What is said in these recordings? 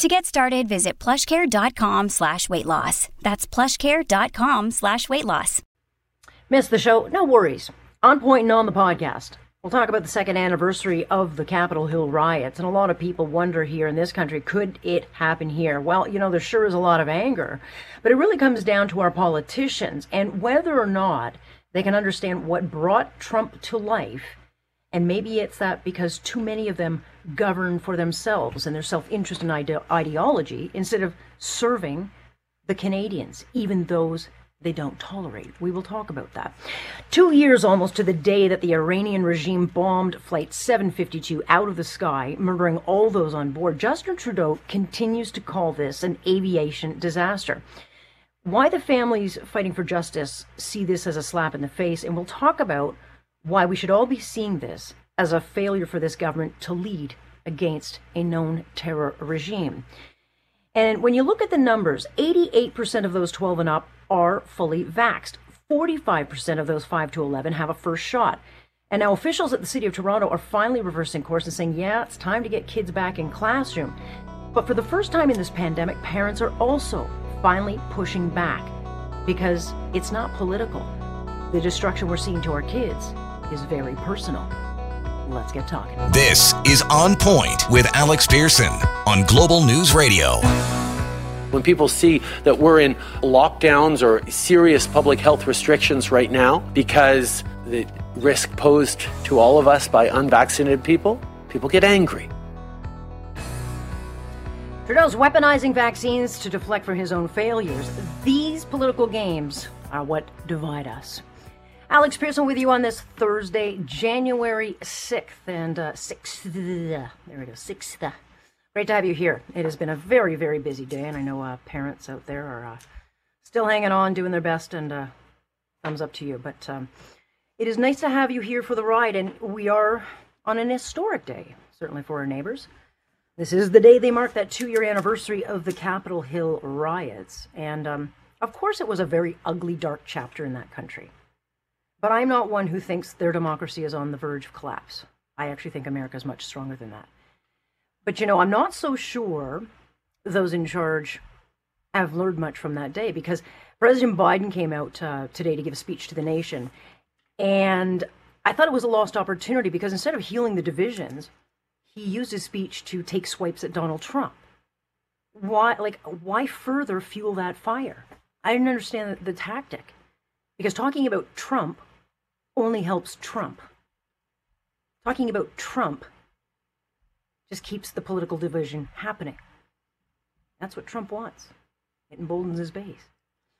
To get started, visit plushcare.com slash weight loss. That's plushcare.com slash weight loss. Missed the show? No worries. On point and on the podcast. We'll talk about the second anniversary of the Capitol Hill riots, and a lot of people wonder here in this country, could it happen here? Well, you know, there sure is a lot of anger, but it really comes down to our politicians and whether or not they can understand what brought Trump to life. And maybe it's that because too many of them govern for themselves and their self interest and ide- ideology instead of serving the Canadians, even those they don't tolerate. We will talk about that. Two years almost to the day that the Iranian regime bombed Flight 752 out of the sky, murdering all those on board, Justin Trudeau continues to call this an aviation disaster. Why the families fighting for justice see this as a slap in the face, and we'll talk about why we should all be seeing this as a failure for this government to lead against a known terror regime. And when you look at the numbers, 88% of those 12 and up are fully vaxxed. 45% of those 5 to 11 have a first shot. And now officials at the City of Toronto are finally reversing course and saying, yeah, it's time to get kids back in classroom. But for the first time in this pandemic, parents are also finally pushing back because it's not political. The destruction we're seeing to our kids is very personal. Let's get talking. This is On Point with Alex Pearson on Global News Radio. When people see that we're in lockdowns or serious public health restrictions right now because the risk posed to all of us by unvaccinated people, people get angry. Trudeau's weaponizing vaccines to deflect from his own failures. These political games are what divide us. Alex Pearson with you on this Thursday, January 6th. And uh, 6th, there we go, 6th. Great to have you here. It has been a very, very busy day, and I know uh, parents out there are uh, still hanging on, doing their best, and uh, thumbs up to you. But um, it is nice to have you here for the ride, and we are on an historic day, certainly for our neighbors. This is the day they mark that two year anniversary of the Capitol Hill riots. And um, of course, it was a very ugly, dark chapter in that country. But I'm not one who thinks their democracy is on the verge of collapse. I actually think America is much stronger than that. But you know, I'm not so sure those in charge have learned much from that day because President Biden came out uh, today to give a speech to the nation. And I thought it was a lost opportunity because instead of healing the divisions, he used his speech to take swipes at Donald Trump. Why, like, why further fuel that fire? I didn't understand the, the tactic because talking about Trump only helps Trump. Talking about Trump just keeps the political division happening. That's what Trump wants. It emboldens his base.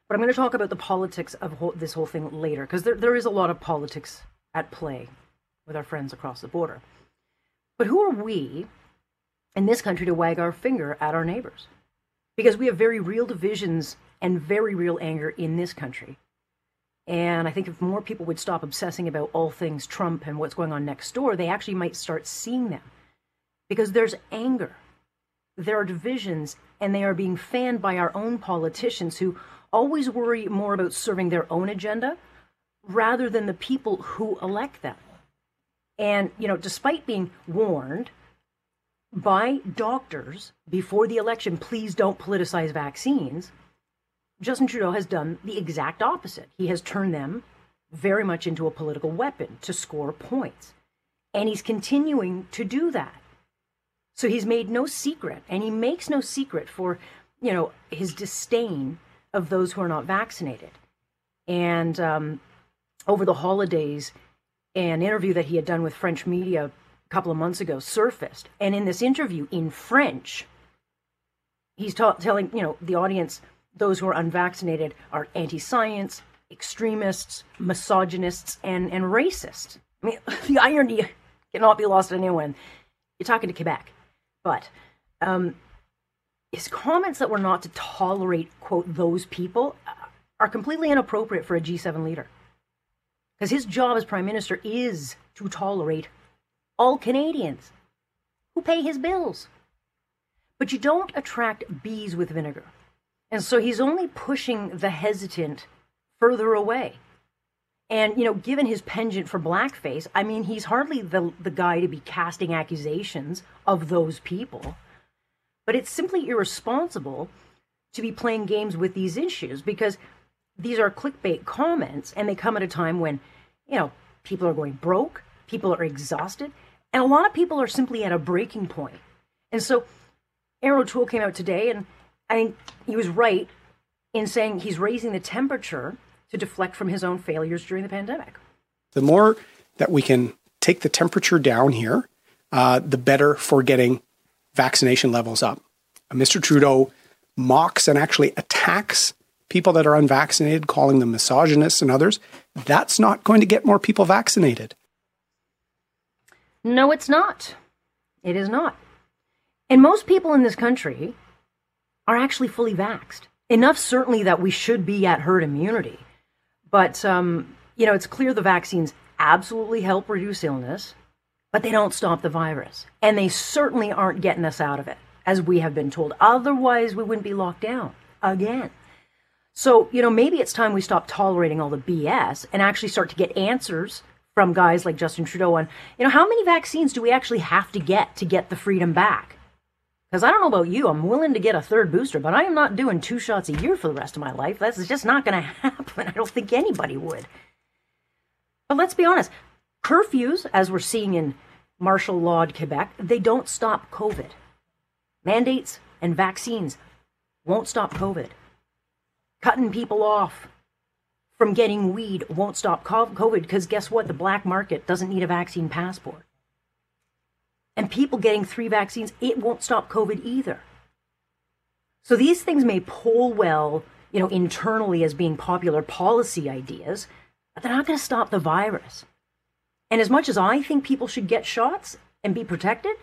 But I'm going to talk about the politics of whole, this whole thing later, because there, there is a lot of politics at play with our friends across the border. But who are we in this country to wag our finger at our neighbors? Because we have very real divisions and very real anger in this country. And I think if more people would stop obsessing about all things Trump and what's going on next door, they actually might start seeing them. Because there's anger, there are divisions, and they are being fanned by our own politicians who always worry more about serving their own agenda rather than the people who elect them. And, you know, despite being warned by doctors before the election, please don't politicize vaccines, Justin Trudeau has done the exact opposite. He has turned them very much into a political weapon to score points. And he's continuing to do that. So he's made no secret, and he makes no secret for, you know, his disdain of those who are not vaccinated. And um, over the holidays, an interview that he had done with French media a couple of months ago surfaced. And in this interview in French, he's ta- telling, you know, the audience those who are unvaccinated are anti-science, extremists, misogynists, and, and racists. I mean, the irony cannot be lost on anyone. You're talking to Quebec. But um, his comments that were not to tolerate, quote, those people are completely inappropriate for a G7 leader. Because his job as prime minister is to tolerate all Canadians who pay his bills. But you don't attract bees with vinegar. And so he's only pushing the hesitant further away. And, you know, given his penchant for blackface, I mean, he's hardly the, the guy to be casting accusations of those people. But it's simply irresponsible to be playing games with these issues because these are clickbait comments and they come at a time when, you know, people are going broke, people are exhausted, and a lot of people are simply at a breaking point. And so Erin O'Toole came out today and I think he was right in saying he's raising the temperature to deflect from his own failures during the pandemic. The more that we can take the temperature down here, uh, the better for getting vaccination levels up. Uh, Mr. Trudeau mocks and actually attacks people that are unvaccinated, calling them misogynists and others. That's not going to get more people vaccinated. No, it's not. It is not. And most people in this country are actually fully vaxxed. Enough, certainly, that we should be at herd immunity. But, um, you know, it's clear the vaccines absolutely help reduce illness, but they don't stop the virus. And they certainly aren't getting us out of it, as we have been told. Otherwise, we wouldn't be locked down again. So, you know, maybe it's time we stop tolerating all the BS and actually start to get answers from guys like Justin Trudeau on, you know, how many vaccines do we actually have to get to get the freedom back? Because I don't know about you, I'm willing to get a third booster, but I am not doing two shots a year for the rest of my life. That's just not going to happen. I don't think anybody would. But let's be honest curfews, as we're seeing in martial law Quebec, they don't stop COVID. Mandates and vaccines won't stop COVID. Cutting people off from getting weed won't stop COVID because guess what? The black market doesn't need a vaccine passport and people getting three vaccines, it won't stop COVID either. So these things may poll well, you know, internally as being popular policy ideas, but they're not going to stop the virus. And as much as I think people should get shots and be protected,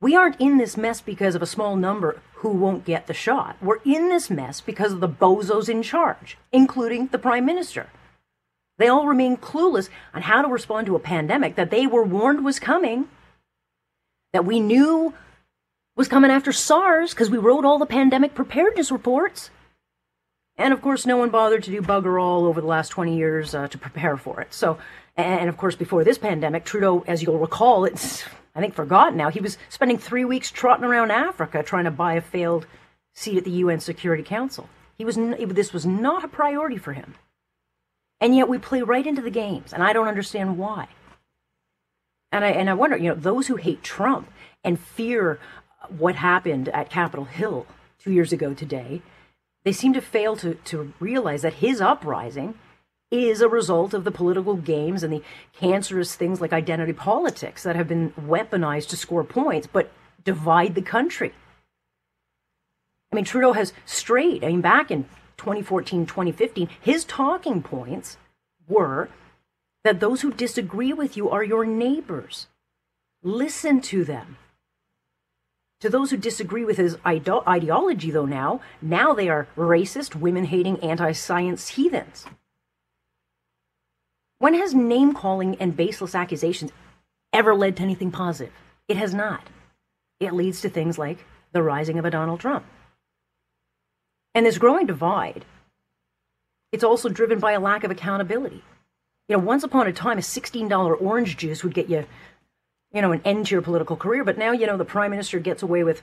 we aren't in this mess because of a small number who won't get the shot. We're in this mess because of the bozos in charge, including the prime minister. They all remain clueless on how to respond to a pandemic that they were warned was coming that we knew was coming after SARS because we wrote all the pandemic preparedness reports. And of course, no one bothered to do bugger all over the last 20 years uh, to prepare for it. So, and of course, before this pandemic, Trudeau, as you'll recall, it's, I think, forgotten now, he was spending three weeks trotting around Africa trying to buy a failed seat at the UN Security Council. He was, this was not a priority for him. And yet we play right into the games, and I don't understand why. And I and I wonder, you know, those who hate Trump and fear what happened at Capitol Hill two years ago today, they seem to fail to, to realize that his uprising is a result of the political games and the cancerous things like identity politics that have been weaponized to score points, but divide the country. I mean, Trudeau has strayed. I mean, back in 2014, 2015, his talking points were that those who disagree with you are your neighbors. Listen to them. To those who disagree with his ide- ideology, though, now, now they are racist, women hating, anti science heathens. When has name calling and baseless accusations ever led to anything positive? It has not. It leads to things like the rising of a Donald Trump. And this growing divide, it's also driven by a lack of accountability. You know, once upon a time, a $16 orange juice would get you, you know, an end to your political career. But now, you know, the prime minister gets away with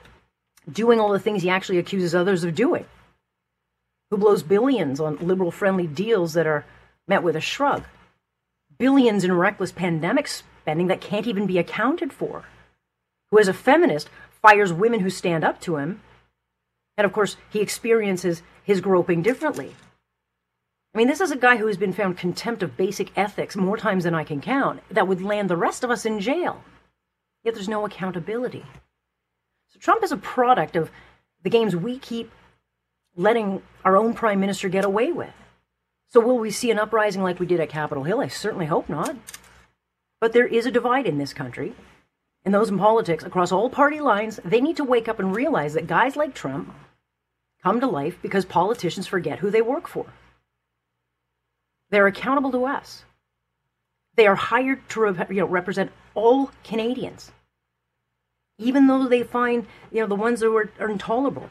doing all the things he actually accuses others of doing. Who blows billions on liberal friendly deals that are met with a shrug? Billions in reckless pandemic spending that can't even be accounted for. Who, as a feminist, fires women who stand up to him. And of course, he experiences his groping differently. I mean, this is a guy who has been found contempt of basic ethics more times than I can count, that would land the rest of us in jail. Yet there's no accountability. So Trump is a product of the games we keep letting our own prime minister get away with. So will we see an uprising like we did at Capitol Hill? I certainly hope not. But there is a divide in this country. And those in politics across all party lines, they need to wake up and realize that guys like Trump come to life because politicians forget who they work for. They're accountable to us. They are hired to you know, represent all Canadians, even though they find you know the ones that are, are intolerable.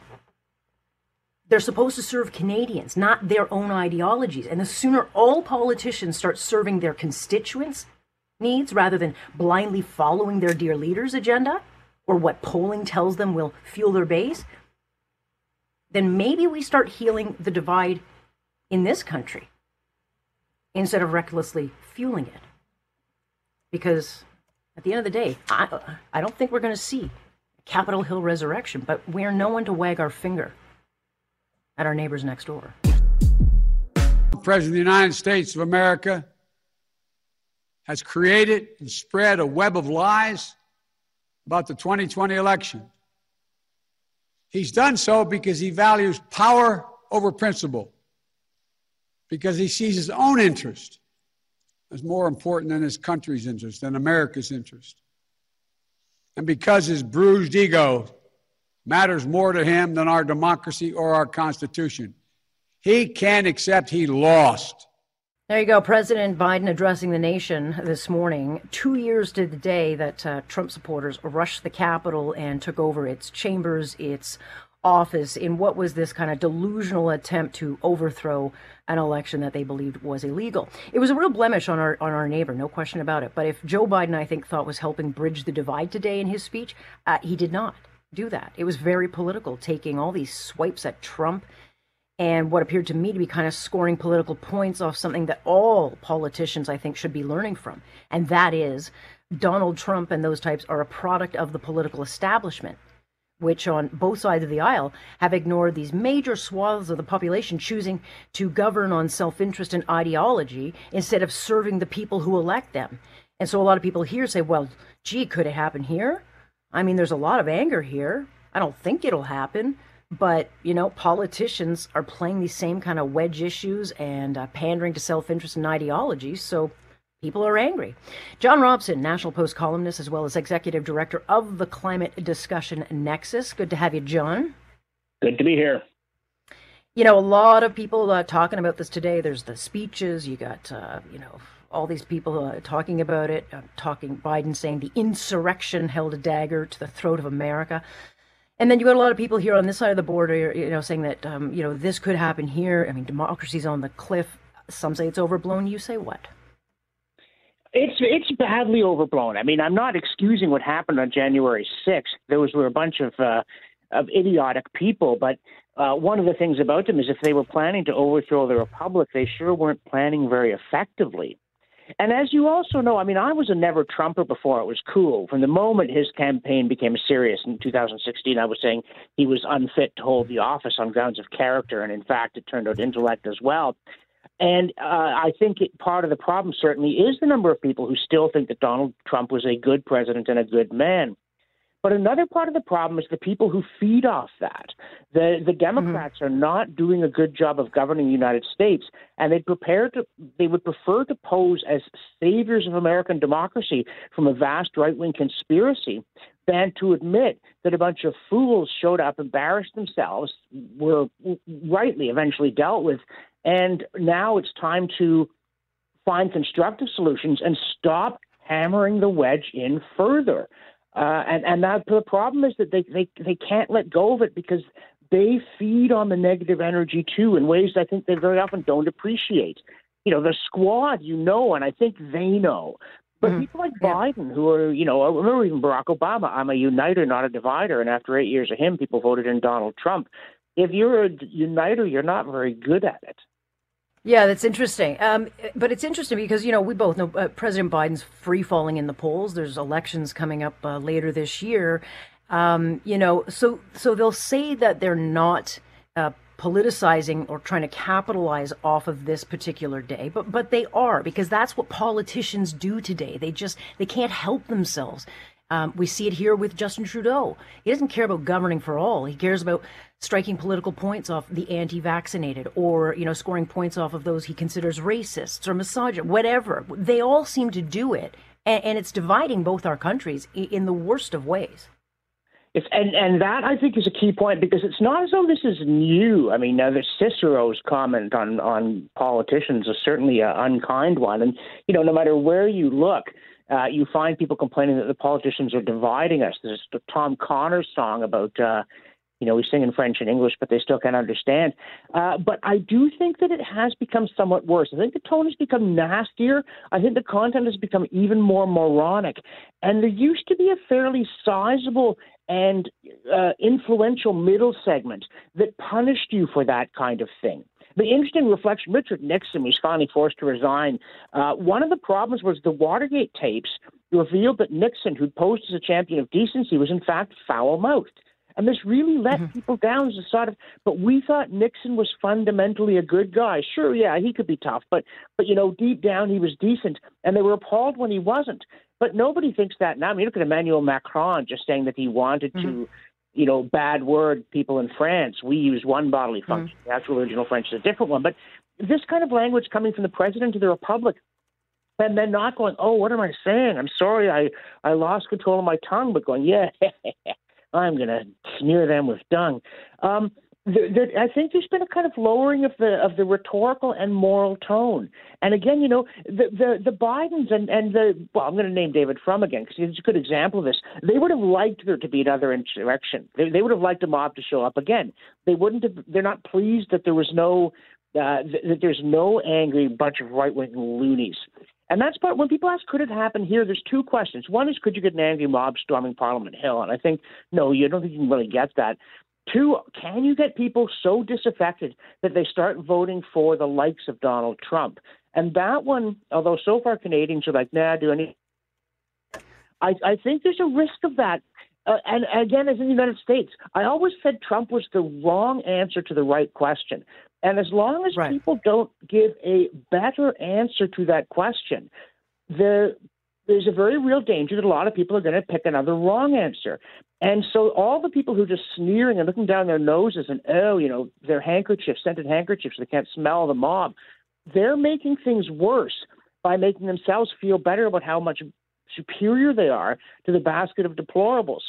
They're supposed to serve Canadians, not their own ideologies. And the sooner all politicians start serving their constituents' needs rather than blindly following their dear leader's agenda or what polling tells them will fuel their base, then maybe we start healing the divide in this country instead of recklessly fueling it. Because at the end of the day, I, I don't think we're going to see Capitol Hill resurrection, but we're no one to wag our finger at our neighbors next door. President of the United States of America has created and spread a web of lies about the 2020 election. He's done so because he values power over principle, because he sees his own interest as more important than his country's interest, than America's interest, and because his bruised ego matters more to him than our democracy or our Constitution. He can't accept he lost. There you go. President Biden addressing the nation this morning, two years to the day that uh, Trump supporters rushed the Capitol and took over its chambers, its office, in what was this kind of delusional attempt to overthrow an election that they believed was illegal. It was a real blemish on our on our neighbor, no question about it. But if Joe Biden, I think, thought was helping bridge the divide today in his speech, uh, he did not do that. It was very political, taking all these swipes at Trump and what appeared to me to be kind of scoring political points off something that all politicians, I think, should be learning from. And that is Donald Trump and those types are a product of the political establishment, which on both sides of the aisle have ignored these major swaths of the population choosing to govern on self interest and ideology instead of serving the people who elect them. And so a lot of people here say, well, gee, could it happen here? I mean, there's a lot of anger here. I don't think it'll happen. But, you know, politicians are playing these same kind of wedge issues and uh, pandering to self interest and ideology. So people are angry. John Robson, National Post columnist, as well as executive director of the Climate Discussion Nexus. Good to have you, John. Good to be here. You know, a lot of people uh, talking about this today. There's the speeches. You got, uh, you know, all these people uh, talking about it, uh, talking Biden saying the insurrection held a dagger to the throat of America. And then you got a lot of people here on this side of the border, you know, saying that um, you know this could happen here. I mean, democracy's on the cliff. Some say it's overblown. You say what? It's it's badly overblown. I mean, I'm not excusing what happened on January 6th. Those were a bunch of uh, of idiotic people, but uh, one of the things about them is if they were planning to overthrow the republic, they sure weren't planning very effectively. And as you also know, I mean, I was a never Trumper before it was cool. From the moment his campaign became serious in 2016, I was saying he was unfit to hold the office on grounds of character, and in fact, it turned out intellect as well. And uh, I think it, part of the problem certainly is the number of people who still think that Donald Trump was a good president and a good man. But another part of the problem is the people who feed off that. The the Democrats mm-hmm. are not doing a good job of governing the United States, and they prepare to they would prefer to pose as saviors of American democracy from a vast right wing conspiracy than to admit that a bunch of fools showed up, embarrassed themselves, were rightly eventually dealt with, and now it's time to find constructive solutions and stop hammering the wedge in further. Uh, and and that, the problem is that they, they they can't let go of it because they feed on the negative energy too in ways I think they very often don't appreciate. You know, the squad, you know, and I think they know. But mm-hmm. people like yeah. Biden, who are, you know, I remember even Barack Obama, I'm a uniter, not a divider. And after eight years of him, people voted in Donald Trump. If you're a uniter, you're not very good at it. Yeah, that's interesting. Um, but it's interesting because, you know, we both know uh, President Biden's free falling in the polls. There's elections coming up uh, later this year. Um, you know, so so they'll say that they're not uh, politicizing or trying to capitalize off of this particular day, but but they are because that's what politicians do today. They just they can't help themselves. Um, we see it here with Justin Trudeau. He doesn't care about governing for all. He cares about striking political points off the anti-vaccinated, or you know, scoring points off of those he considers racists or misogynist, whatever. They all seem to do it, and, and it's dividing both our countries in the worst of ways. And and that I think is a key point because it's not as though this is new. I mean, the Cicero's comment on on politicians is certainly an unkind one, and you know, no matter where you look, uh, you find people complaining that the politicians are dividing us. There's the Tom Connors song about uh, you know, we sing in French and English, but they still can't understand. Uh, but I do think that it has become somewhat worse. I think the tone has become nastier. I think the content has become even more moronic. And there used to be a fairly sizable and uh, influential middle segment that punished you for that kind of thing. The interesting reflection, Richard Nixon was finally forced to resign. Uh, one of the problems was the Watergate tapes revealed that Nixon, who posed as a champion of decency, was in fact foul mouthed. And this really let mm-hmm. people down as a sort of. But we thought Nixon was fundamentally a good guy. Sure, yeah, he could be tough, but but you know, deep down he was decent, and they were appalled when he wasn't. But nobody thinks that now. I mean, look at Emmanuel Macron just saying that he wanted mm-hmm. to you know, bad word people in France. We use one bodily mm-hmm. function. The actual original French is a different one. But this kind of language coming from the president of the republic, and then not going, oh, what am I saying? I'm sorry, I I lost control of my tongue, but going, yeah, I'm going to smear them with dung. Um, there, there, I think there's been a kind of lowering of the of the rhetorical and moral tone. And again, you know, the the, the Bidens and and the well, I'm going to name David Frum again because he's a good example of this. They would have liked there to be another insurrection. They, they would have liked a mob to show up again. They wouldn't have. They're not pleased that there was no uh, that there's no angry bunch of right wing loonies. And that's part when people ask, could it happen here? There's two questions. One is, could you get an angry mob storming Parliament Hill? And I think, no, you don't think you can really get that. Two, can you get people so disaffected that they start voting for the likes of Donald Trump? And that one, although so far Canadians are like, nah, do any. I, I think there's a risk of that. Uh, and again, as in the United States, I always said Trump was the wrong answer to the right question. And as long as right. people don't give a better answer to that question, there, there's a very real danger that a lot of people are going to pick another wrong answer. And so all the people who are just sneering and looking down their noses and, oh, you know, their handkerchiefs, scented handkerchiefs, they can't smell the mob, they're making things worse by making themselves feel better about how much superior they are to the basket of deplorables.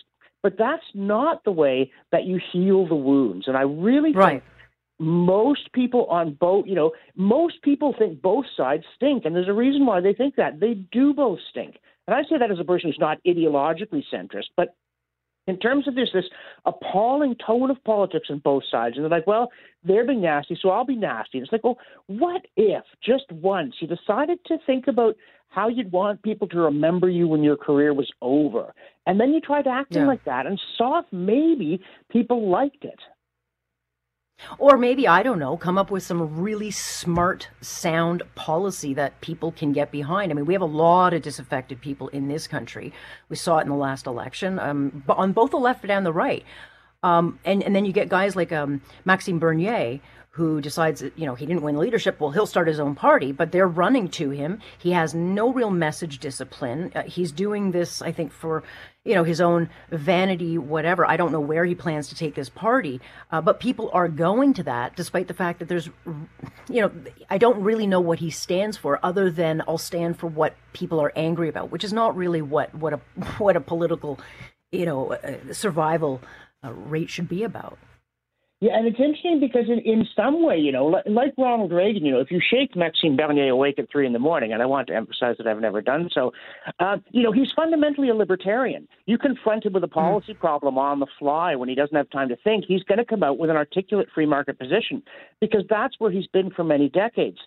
But that's not the way that you heal the wounds. And I really right. think most people on both, you know, most people think both sides stink, and there's a reason why they think that. They do both stink. And I say that as a person who's not ideologically centrist, but in terms of this, this appalling tone of politics on both sides, and they're like, well, they're being nasty, so I'll be nasty. And it's like, well, what if just once you decided to think about how you'd want people to remember you when your career was over, and then you tried acting yeah. like that and saw if maybe people liked it. Or maybe, I don't know, come up with some really smart, sound policy that people can get behind. I mean, we have a lot of disaffected people in this country. We saw it in the last election, um, on both the left and the right. Um, and, and then you get guys like um, Maxime Bernier, who decides that, you know, he didn't win leadership. Well, he'll start his own party, but they're running to him. He has no real message discipline. Uh, he's doing this, I think, for, you know, his own vanity, whatever. I don't know where he plans to take this party, uh, but people are going to that despite the fact that there's, you know, I don't really know what he stands for other than I'll stand for what people are angry about, which is not really what, what a, what a political, you know, uh, survival uh, rate should be about. Yeah, and it's interesting because in, in some way, you know, like, like Ronald Reagan, you know, if you shake Maxime Bernier awake at three in the morning, and I want to emphasize that I've never done so, uh, you know, he's fundamentally a libertarian. You confront him with a policy mm. problem on the fly when he doesn't have time to think, he's going to come out with an articulate free market position because that's where he's been for many decades.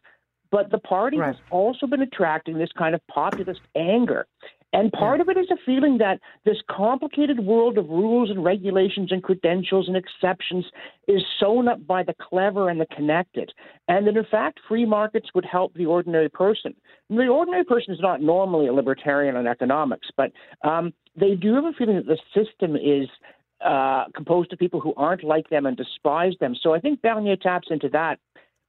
But the party right. has also been attracting this kind of populist anger. And part of it is a feeling that this complicated world of rules and regulations and credentials and exceptions is sewn up by the clever and the connected. And that, in fact, free markets would help the ordinary person. And the ordinary person is not normally a libertarian on economics, but um, they do have a feeling that the system is uh, composed of people who aren't like them and despise them. So I think Bernier taps into that.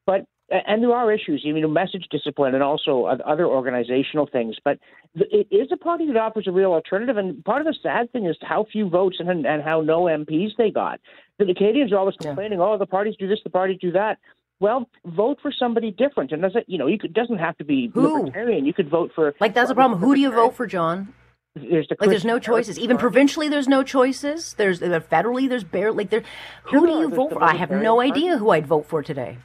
But and there are issues, you know, message discipline and also other organizational things. But it is a party that offers a real alternative. And part of the sad thing is how few votes and, and how no MPs they got. The Canadians are always complaining, yeah. oh, the parties do this, the parties do that. Well, vote for somebody different, and doesn't you know? You could, doesn't have to be Who? libertarian. You could vote for like that's a problem. Who do you vote for, John? there's the like there's no choices. Even provincially, there's no choices. There's uh, federally, there's barely like there. Who do you vote for? I have no idea who I'd vote for today.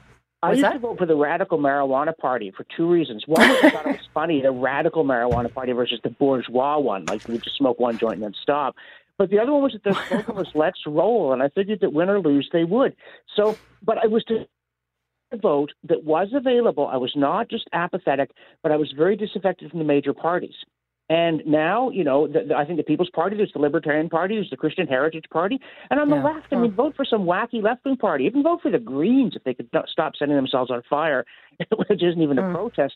I used that? to vote for the Radical Marijuana Party for two reasons. One was I thought it was funny, the Radical Marijuana Party versus the bourgeois one, like we just smoke one joint and then stop. But the other one was that the slogan was "Let's roll," and I figured that win or lose, they would. So, but I was to vote that was available. I was not just apathetic, but I was very disaffected from the major parties. And now, you know, the, the, I think the People's Party, there's the Libertarian Party, there's the Christian Heritage Party, and on the Yeah. left, I mean, vote for some wacky left-wing party. Even vote for the Greens if they could stop setting themselves on fire, which isn't even a mm. protest.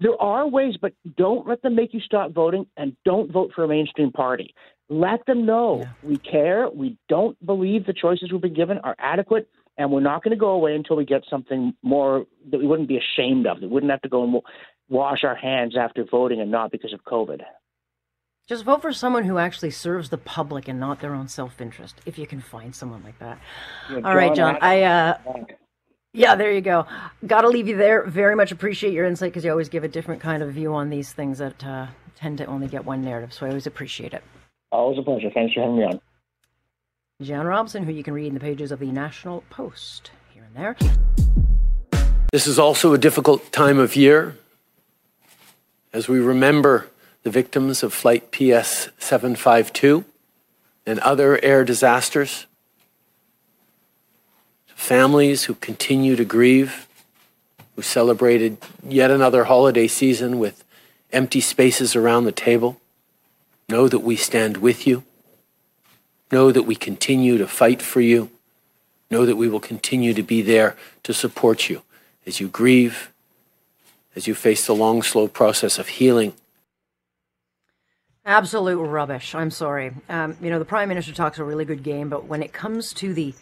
There are ways, but don't let them make you stop voting, and don't vote for a mainstream party. Let them know we care, we don't believe the choices we've been given are adequate, and we're not going to go away until we get something more that we wouldn't be ashamed of. We wouldn't have to go and wash our hands after voting and not because of COVID. Just vote for someone who actually serves the public and not their own self-interest. If you can find someone like that. All right, John. I uh, yeah, there you go. Got to leave you there. Very much appreciate your insight because you always give a different kind of view on these things that uh, tend to only get one narrative. So I always appreciate it. Always a pleasure. Thanks for having me on. John Robson, who you can read in the pages of the National Post here and there. This is also a difficult time of year as we remember the victims of Flight PS 752 and other air disasters, families who continue to grieve, who celebrated yet another holiday season with empty spaces around the table. Know that we stand with you. Know that we continue to fight for you. Know that we will continue to be there to support you as you grieve, as you face the long, slow process of healing. Absolute rubbish. I'm sorry. Um, you know, the Prime Minister talks a really good game, but when it comes to the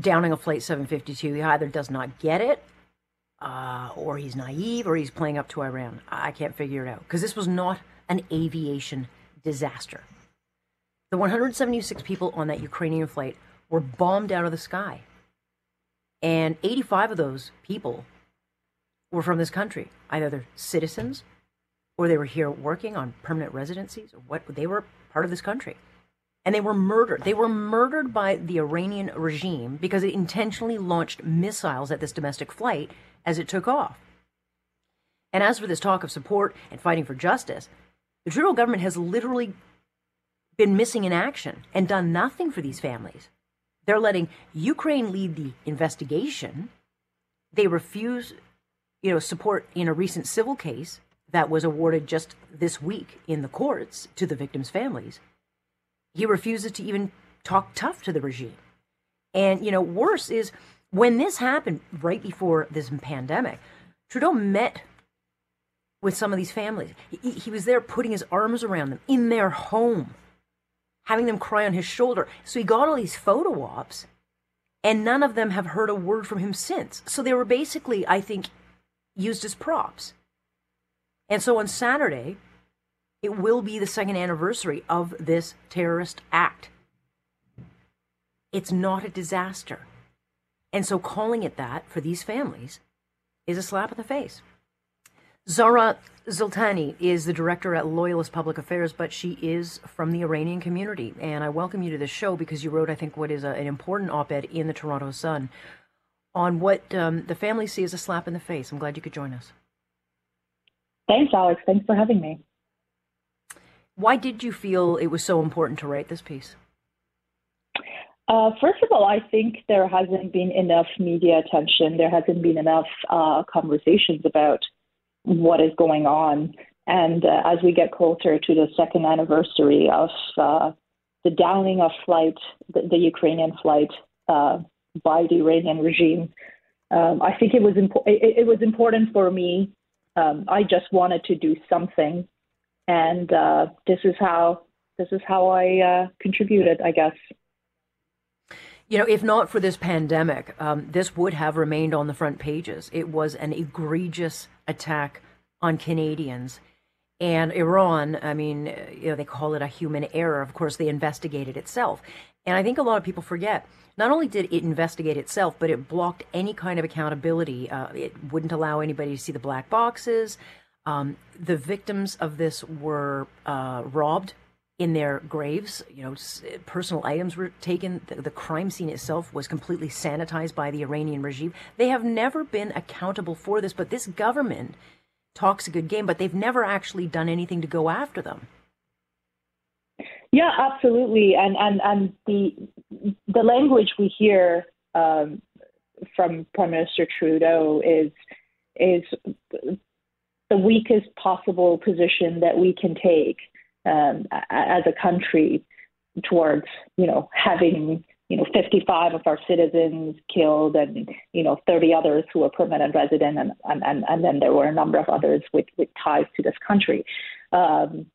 downing of Flight 752, he either does not get it, uh, or he's naive, or he's playing up to Iran. I can't figure it out. Because this was not an aviation disaster. The 176 people on that Ukrainian flight were bombed out of the sky. And 85 of those people were from this country. Either they're citizens or they were here working on permanent residencies or what they were part of this country. And they were murdered. They were murdered by the iranian regime because it intentionally launched missiles at this domestic flight as it took off. And as for this talk of support and fighting for justice the trudeau government has literally been missing in action and done nothing for these families. They're letting ukraine lead the investigation. They refuse you know support in a recent civil case that was awarded just this week in the courts to the victims' families. He refuses to even talk tough to the regime. And, you know, worse is when this happened right before this pandemic, Trudeau met with some of these families. He, he was there putting his arms around them in their home, having them cry on his shoulder. So he got all these photo ops, and none of them have heard a word from him since. So they were basically, I think, used as props. And so on Saturday, it will be the second anniversary of this terrorist act. It's not a disaster. And so calling it that for these families is a slap in the face. Zara Ziltani is the director at Loyalist Public Affairs, but she is from the Iranian community. And I welcome you to this show because you wrote, I think, what is a, an important op ed in the Toronto Sun on what um, the family see as a slap in the face. I'm glad you could join us. Thanks, Alex. Thanks for having me. Why did you feel it was so important to write this piece? Uh, first of all, I think there hasn't been enough media attention. There hasn't been enough uh, conversations about what is going on. And uh, as we get closer to the second anniversary of uh, the downing of flight, the, the Ukrainian flight uh, by the Iranian regime, um, I think it was impo- it, it was important for me. Um, I just wanted to do something, and uh, this is how this is how I uh, contributed, I guess. You know, if not for this pandemic, um, this would have remained on the front pages. It was an egregious attack on Canadians. And Iran, I mean, you know, they call it a human error. Of course, they investigated itself. And I think a lot of people forget not only did it investigate itself, but it blocked any kind of accountability. Uh, it wouldn't allow anybody to see the black boxes. Um, the victims of this were uh, robbed in their graves. You know, personal items were taken. The, the, crime scene itself was completely sanitized by the Iranian regime. They have never been accountable for this, but this government talks a good game, but they've never actually done anything to go after them. Yeah, absolutely, and and and the the language we hear um, from Prime Minister Trudeau is is the weakest possible position that we can take um, as a country towards you know having you know 55 of our citizens killed and you know 30 others who were permanent resident and and and then there were a number of others with with ties to this country. Um,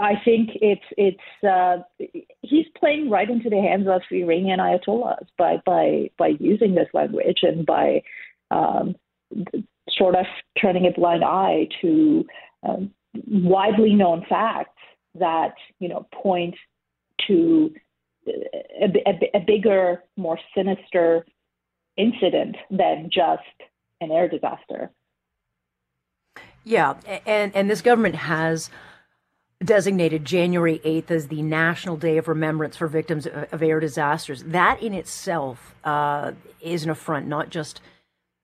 I think it's it's uh, he's playing right into the hands of Iranian ayatollahs by by by using this language and by um, sort of turning a blind eye to um, widely known facts that you know point to a, a, a bigger, more sinister incident than just an air disaster. Yeah, and and this government has designated January 8th as the National Day of Remembrance for Victims of Air Disasters. That in itself uh, is an affront, not just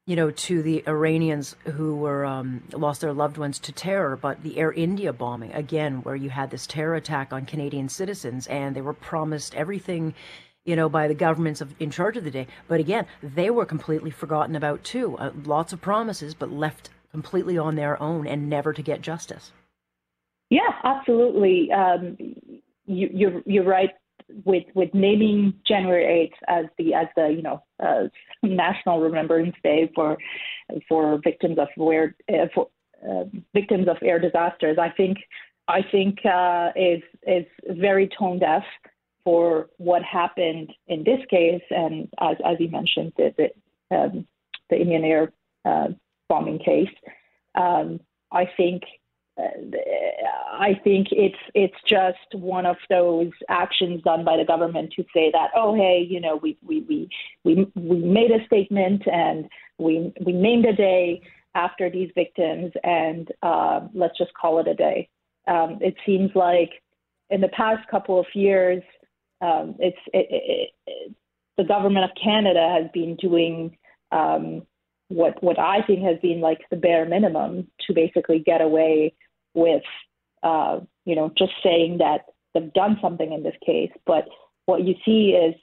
you know, to the Iranians who were um, lost their loved ones to terror, but the Air India bombing again, where you had this terror attack on Canadian citizens, and they were promised everything, you know, by the governments of, in charge of the day. But again, they were completely forgotten about too. Uh, lots of promises, but left completely on their own and never to get justice. Yeah, absolutely. Um, you, you're you're right with with naming January 8th as the as the you know uh, National Remembrance Day for for victims of air uh, for uh, victims of air disasters, I think I think uh, is is very tone deaf for what happened in this case, and as as you mentioned, the the, um, the Indian Air uh, bombing case. Um, I think I think it's it's just one of those actions done by the government to say that oh hey you know we we we we, we made a statement and we we named a day after these victims and uh, let's just call it a day. Um, it seems like in the past couple of years um, it's it, it, it, the government of Canada has been doing um, what what I think has been like the bare minimum to basically get away with, uh, you know, just saying that they've done something in this case. But what you see is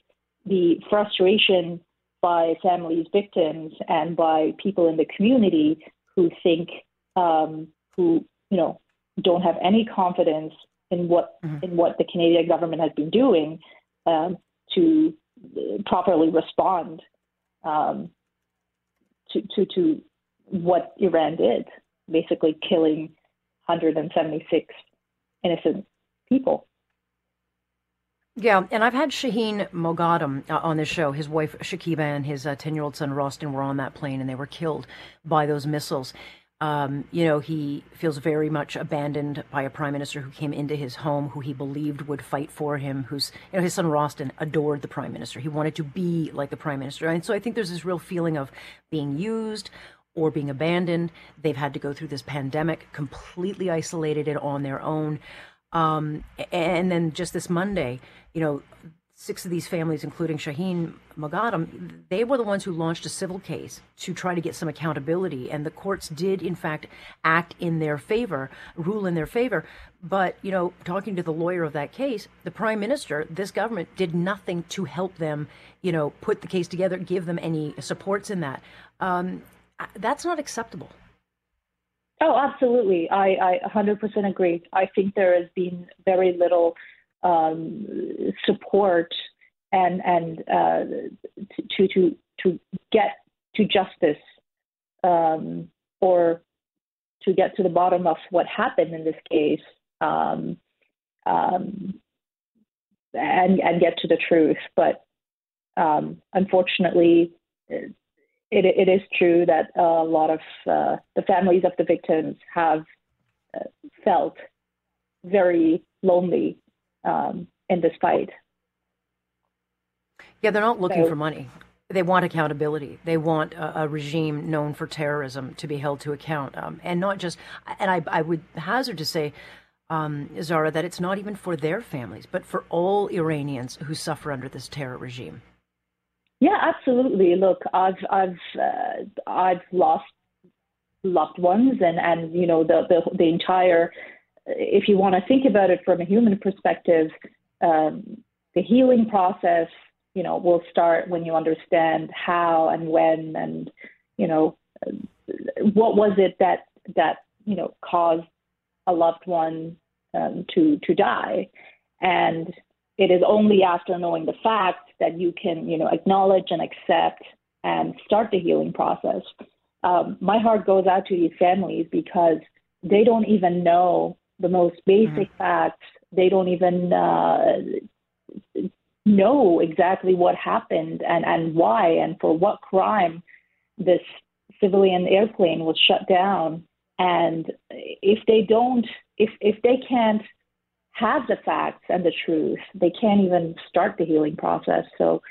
the frustration by families, victims, and by people in the community who think, um, who you know, don't have any confidence in what mm-hmm. in what the Canadian government has been doing um, to properly respond um, to, to to what Iran did, basically killing 176 innocent people. Yeah, and I've had Shaheen Moghaddam uh, on this show. His wife Shakiba and his 10 uh, year old son Rostin were on that plane and they were killed by those missiles. Um, you know, he feels very much abandoned by a prime minister who came into his home, who he believed would fight for him. Who's, you know, his son Rostin adored the prime minister. He wanted to be like the prime minister. And so I think there's this real feeling of being used, or being abandoned. They've had to go through this pandemic completely isolated and on their own. Um, and then just this Monday, you know, six of these families, including Shaheen Moghaddam, they were the ones who launched a civil case to try to get some accountability. And the courts did, in fact, act in their favor, rule in their favor. But, you know, talking to the lawyer of that case, the prime minister, this government did nothing to help them, you know, put the case together, give them any supports in that. Um, that's not acceptable. Oh, absolutely. I, I 100% agree. I think there has been very little um, support and and uh, to to to get to justice um, or to get to the bottom of what happened in this case um, um and and get to the truth. But um, unfortunately, it, it is true that a lot of uh, the families of the victims have uh, felt very lonely um, in this fight. Yeah, they're not looking so, for money. They want accountability. They want a, a, regime known for terrorism to be held to account, um, and not just. And I, I would hazard to say, um, Zara, that it's not even for their families, but for all Iranians who suffer under this terror regime. Yeah, absolutely. Look, I've I've uh, I've lost loved ones, and and you know the the the entire. If you want to think about it from a human perspective, um, the healing process, you know, will start when you understand how and when, and you know, what was it that that you know caused a loved one um, to to die, and it is only after knowing the facts that you can you know acknowledge and accept and start the healing process. Um, my heart goes out to these families because they don't even know the most basic mm-hmm. facts. They don't even uh, know exactly what happened and, and why and for what crime this civilian airplane was shut down. And if they don't, if if they can't have the facts and the truth, they can't even start the healing process. So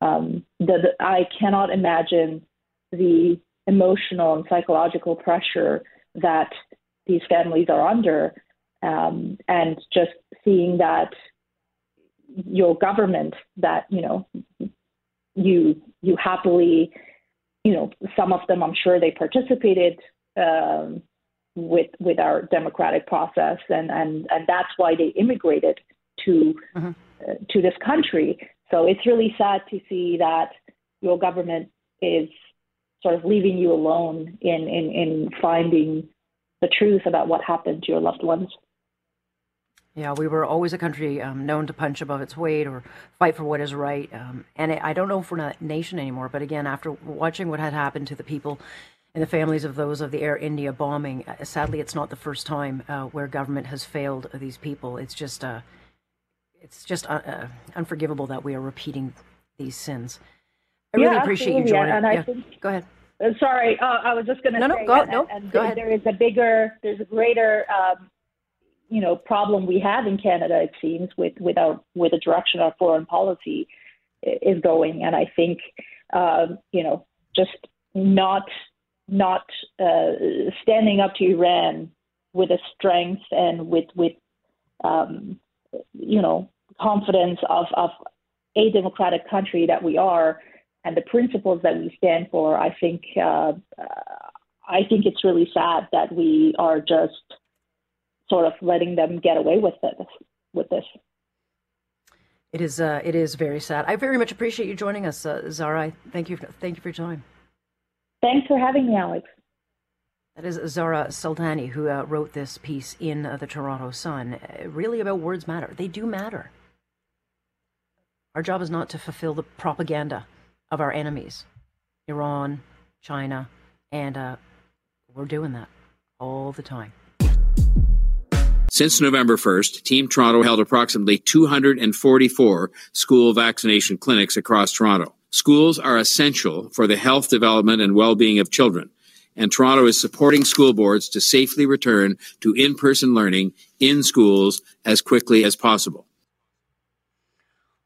um, the, the, I cannot imagine the emotional and psychological pressure that these families are under, um, and just seeing that your government that you know you you happily you know some of them I'm sure they participated um, with with our democratic process and and and that's why they immigrated to uh-huh. uh, to this country so it's really sad to see that your government is sort of leaving you alone in in in finding the truth about what happened to your loved ones yeah, we were always a country um, known to punch above its weight or fight for what is right. Um, and it, I don't know if we're not a nation anymore, but again, after watching what had happened to the people and the families of those of the Air India bombing, uh, sadly, it's not the first time uh, where government has failed these people. It's just, uh, it's just uh, uh, unforgivable that we are repeating these sins. I really yeah, appreciate you joining. And I yeah. think, go ahead. sorry, I was just going to no, say, no, go, and, no, and go there, ahead. there is a bigger, there's a greater um, you know problem we have in Canada. It seems with with our with the direction our foreign policy is going, and I think um, you know just not not uh, standing up to Iran with a strength and with with um, you know confidence of of a democratic country that we are and the principles that we stand for. I think uh, I think it's really sad that we are just sort of letting them get away with it with this. It is uh, it is very sad. I very much appreciate you joining us, uh, Zara. Thank you. For, thank you for your time. Thanks for having me, Alex. That is Zara Sultani, who uh, wrote this piece in uh, the Toronto Sun, uh, really about words matter. They do matter. Our job is not to fulfill the propaganda of our enemies, Iran, China, and uh, we're doing that all the time. Since November 1st, Team Toronto held approximately 244 school vaccination clinics across Toronto. Schools are essential for the health, development, and well-being of children, and Toronto is supporting school boards to safely return to in-person learning in schools as quickly as possible.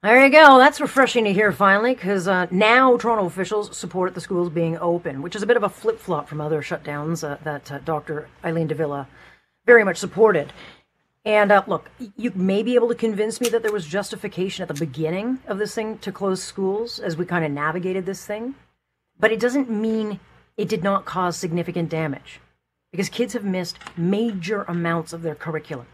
There you go. That's refreshing to hear finally, because uh, now Toronto officials support the schools being open, which is a bit of a flip flop from other shutdowns uh, that uh, Dr. Eileen de Villa very much supported. And uh, look, you may be able to convince me that there was justification at the beginning of this thing to close schools as we kind of navigated this thing, but it doesn't mean it did not cause significant damage because kids have missed major amounts of their curriculum.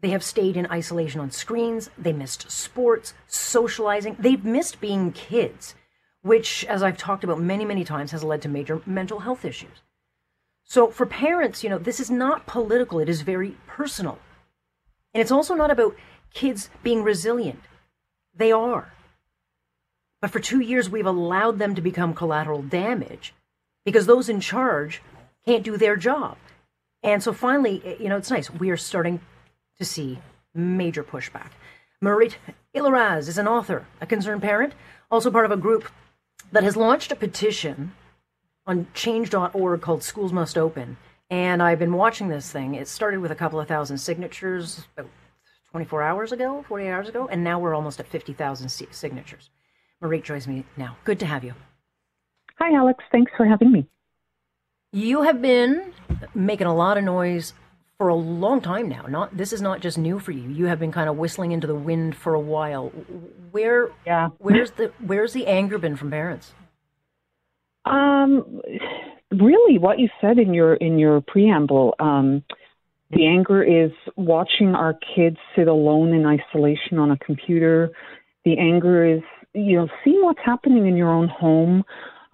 They have stayed in isolation on screens, they missed sports, socializing, they've missed being kids, which, as I've talked about many, many times, has led to major mental health issues. So for parents, you know, this is not political, it is very personal. And it's also not about kids being resilient. They are. But for two years, we've allowed them to become collateral damage because those in charge can't do their job. And so finally, eh, you know, it's nice. We are starting to see major pushback. Marit Ilaraz is an author, a concerned parent, also part of a group that has launched a petition on change.org called Schools Must Open. And I've been watching this thing. It started with a couple of thousand signatures about 24 hours ago, 48 hours ago, and now we're almost at 50,000 signatures. Marie joins me now. Good to have you. Hi, Alex. Thanks for having me. You have been making a lot of noise for a long time now. Not this is not just new for you. You have been kind of whistling into the wind for a while. Where yeah. where's the where's the anger been from parents? Um really what you said in your in your preamble um the anger is watching our kids sit alone in isolation on a computer. The anger is, you know, seeing what's happening in your own home.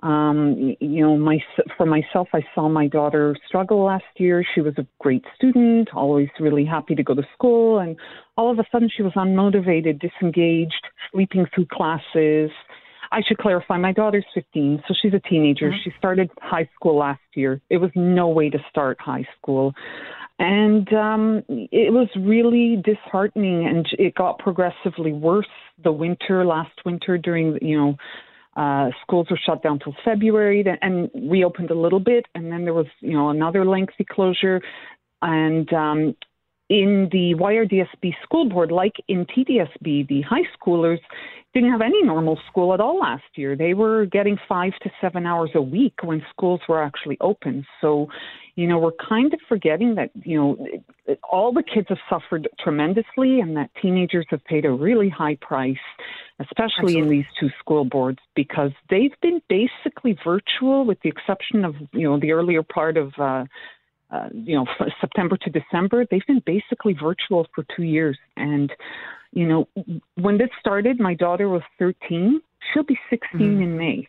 Um, you know, my for myself, I saw my daughter struggle last year. She was a great student, always really happy to go to school, and all of a sudden she was unmotivated, disengaged, sleeping through classes. I should clarify, my daughter's 15, so she's a teenager. Mm-hmm. She started high school last year. It was no way to start high school. And um, it was really disheartening, and it got progressively worse the winter, last winter, during, you know, uh, schools were shut down till February and reopened a little bit, and then there was, you know, another lengthy closure. And um, in the YRDSB school board, like in TDSB, the high schoolers didn't have any normal school at all last year. They were getting five to seven hours a week when schools were actually open. So, you know, we're kind of forgetting that, you know, all the kids have suffered tremendously and that teenagers have paid a really high price, especially Absolutely. in these two school boards, because they've been basically virtual with the exception of, you know, the earlier part of, uh, uh, you know, September to December, they've been basically virtual for two years. And, you know, when this started, my daughter was 13. She'll be 16 mm-hmm. in May.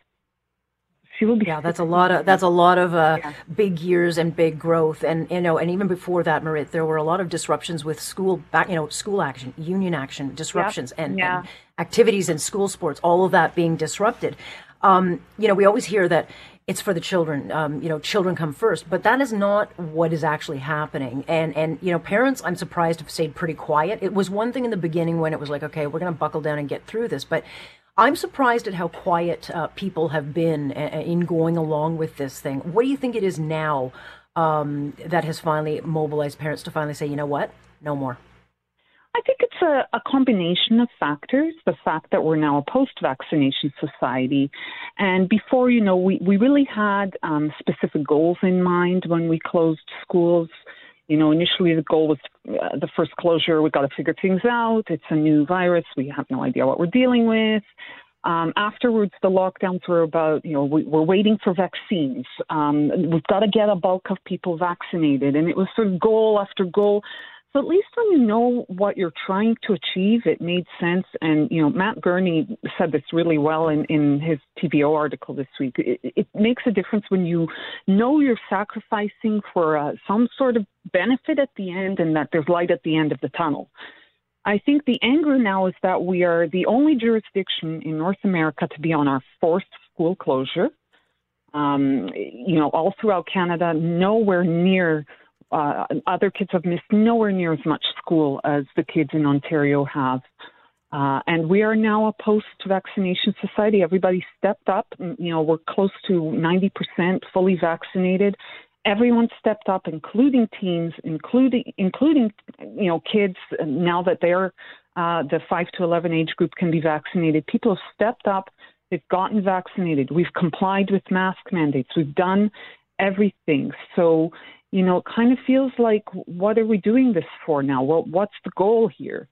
She will be. Yeah, that's a lot of that's a lot of uh, yeah. big years and big growth, and you know, and even before that, Marit, there were a lot of disruptions with school back, you know, school action, union action, disruptions, and, yeah. and activities in school sports, all of that being disrupted. Um, you know, we always hear that it's for the children. Um, you know, children come first, but that is not what is actually happening. And and you know, parents, I'm surprised have stayed pretty quiet. It was one thing in the beginning when it was like, okay, we're going to buckle down and get through this, but I'm surprised at how quiet uh, people have been uh, in going along with this thing. What do you think it is now um, that has finally mobilized parents to finally say, you know what, no more? I think it's a, a, combination of factors. The fact that we're now a post vaccination society. And before, you know, we, we really had um, specific goals in mind when we closed schools. You know, initially the goal was uh, the first closure, we've got to figure things out. It's a new virus. We have no idea what we're dealing with. Um, afterwards, the lockdowns were about, you know, we, are waiting for vaccines. Um, we've got to get a bulk of people vaccinated. And it was sort of goal after goal. So at least when you know what you're trying to achieve, it made sense. And, you know, Matt Gurney said this really well in, in his TVO article this week. It, it makes a difference when you know you're sacrificing for uh, some sort of benefit at the end and that there's light at the end of the tunnel. I think the anger now is that we are the only jurisdiction in North America to be on our fourth school closure. Um, you know, all throughout Canada, nowhere near uh, other kids have missed nowhere near as much school as the kids in Ontario have. Uh, and we are now a post-vaccination society. Everybody stepped up. You know, we're close to 90% fully vaccinated. Everyone stepped up, including teens, including including you know kids. Now that they're uh, the five to 11 age group can be vaccinated, people have stepped up. They've gotten vaccinated. We've complied with mask mandates. We've done everything. So you know, it kind of feels like, what are we doing this for now? What what's the goal here?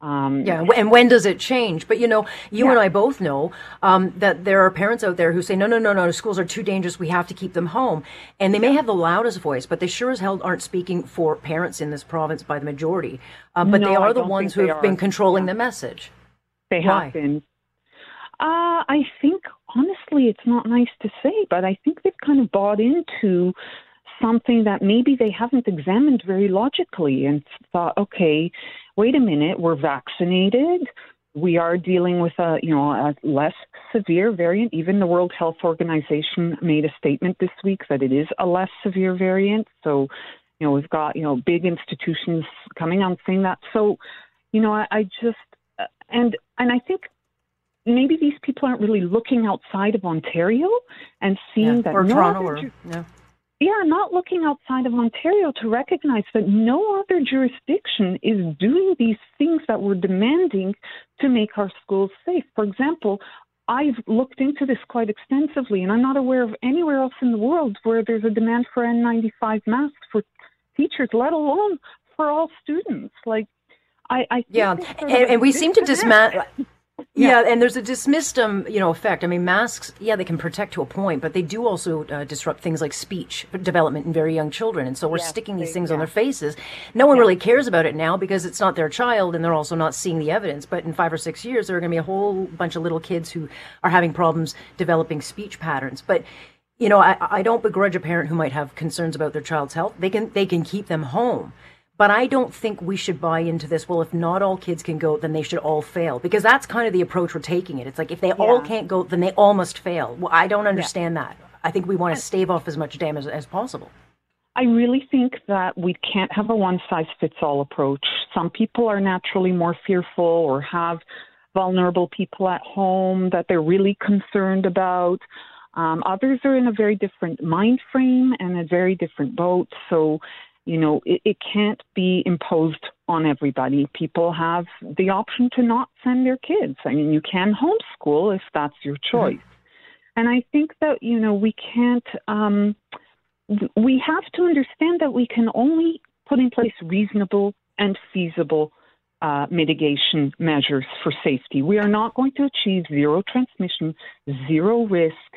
Um, yeah, and when does it change? But you know, you yeah. and I both know um, that there are parents out there who say, no, no, no, no, schools are too dangerous. We have to keep them home. And they may have the loudest voice, but they sure as hell aren't speaking for parents in this province by the majority. Um, but no, they are the ones who have been controlling yeah. the message. They Why? have been. Uh, I think, honestly, it's not nice to say, but I think they've kind of bought into something that maybe they haven't examined very logically and thought, okay, wait a minute, we're vaccinated. We are dealing with a, you know, a less severe variant. Even the World Health Organization made a statement this week that it is a less severe variant. So, you know, we've got, you know, big institutions coming out saying that. So, you know, I, I just, uh, and, and I think maybe these people aren't really looking outside of Ontario and seeing yeah, that or no Toronto or, yeah yeah, not looking outside of Ontario to recognize that no other jurisdiction is doing these things that we're demanding to make our schools safe. For example, I've looked into this quite extensively, and I'm not aware of anywhere else in the world where there's a demand for N95 masks for teachers, let alone for all students. Like, I, I yeah, and, and, we seem to dismantle. Yeah. yeah. and there's a dismissed, um, you know, effect. I mean, masks, yeah, they can protect to a point, but they do also uh, disrupt things like speech development in very young children. And so we're sticking these things yeah. on their faces. No one yeah. really cares about it now because it's not their child, and they're also not seeing the evidence. But in five or six years, there are going to be a whole bunch of little kids who are having problems developing speech patterns. But you know, I, I don't begrudge a parent who might have concerns about their child's health. They can they can keep them home. But I don't think we should buy into this. Well, if not all kids can go, then they should all fail. Because that's kind of the approach we're taking it. It's like if they yeah. all can't go, then they all must fail. Well, I don't understand yeah. that. I think we want to stave off as much damage as possible. I really think that we can't have a one size fits all approach. Some people are naturally more fearful or have vulnerable people at home that they're really concerned about. Um, others are in a very different mind frame and a very different boat. So you know, it, it can't be imposed on everybody. People have the option to not send their kids. I mean, you can homeschool if that's your mm-hmm. choice. Mm-hmm. And I think that, you know, we can't, um, we have to understand that we can only put in place reasonable and feasible uh, mitigation measures for safety. We are not going to achieve zero transmission, zero risk,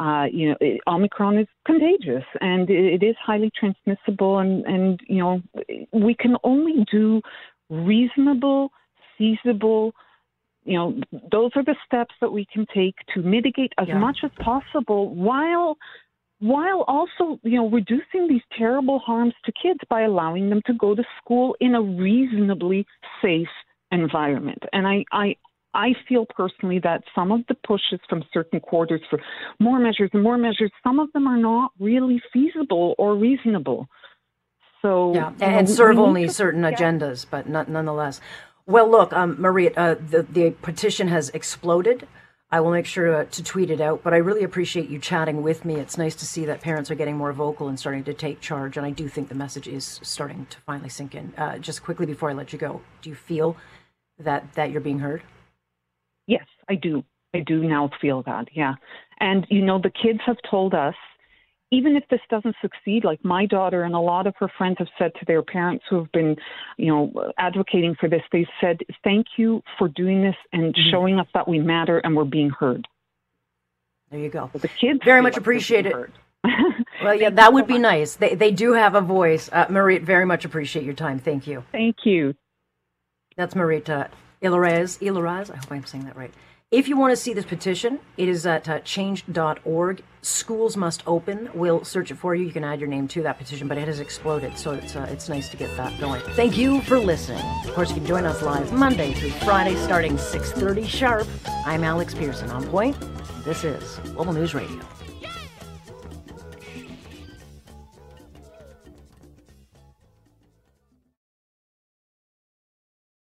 uh, you know, it, Omicron is contagious and it, it is highly transmissible, and, and you know, we can only do reasonable, feasible. You know, those are the steps that we can take to mitigate as yeah. much as possible, while while also you know reducing these terrible harms to kids by allowing them to go to school in a reasonably safe environment. And I, I I feel personally that some of the pushes from certain quarters for more measures and more measures, some of them are not really feasible or reasonable. So yeah, and, and serve only to, certain yeah. agendas, but not, nonetheless. Well, look, um, Maria, uh, the the petition has exploded. I will make sure to, to, tweet it out. But I really appreciate you chatting with me. It's nice to see that parents are getting more vocal and starting to take charge. And I do think the message is starting to finally sink in. Uh, just quickly before I let you go, do you feel that that you're being heard? I do. I do now feel that, yeah. And, you know, the kids have told us, even if this doesn't succeed, like my daughter and a lot of her friends have said to their parents who have been, you know, advocating for this, they said, thank you for doing this and mm-hmm. showing us that we matter and we're being heard. There you go. So the kids very much like appreciate it. well, yeah, that would be nice. They they do have a voice. Uh, Marie, very much appreciate your time. Thank you. Thank you. That's Marita Ilaraz, Ilaraz, I hope I'm saying that right. If you want to see this petition, it is at uh, change.org. Schools must open. We'll search it for you. You can add your name to that petition, but it has exploded, so it's uh, it's nice to get that going. Thank you for listening. Of course, you can join us live Monday through Friday, starting 6:30 sharp. I'm Alex Pearson on point. This is Global News Radio.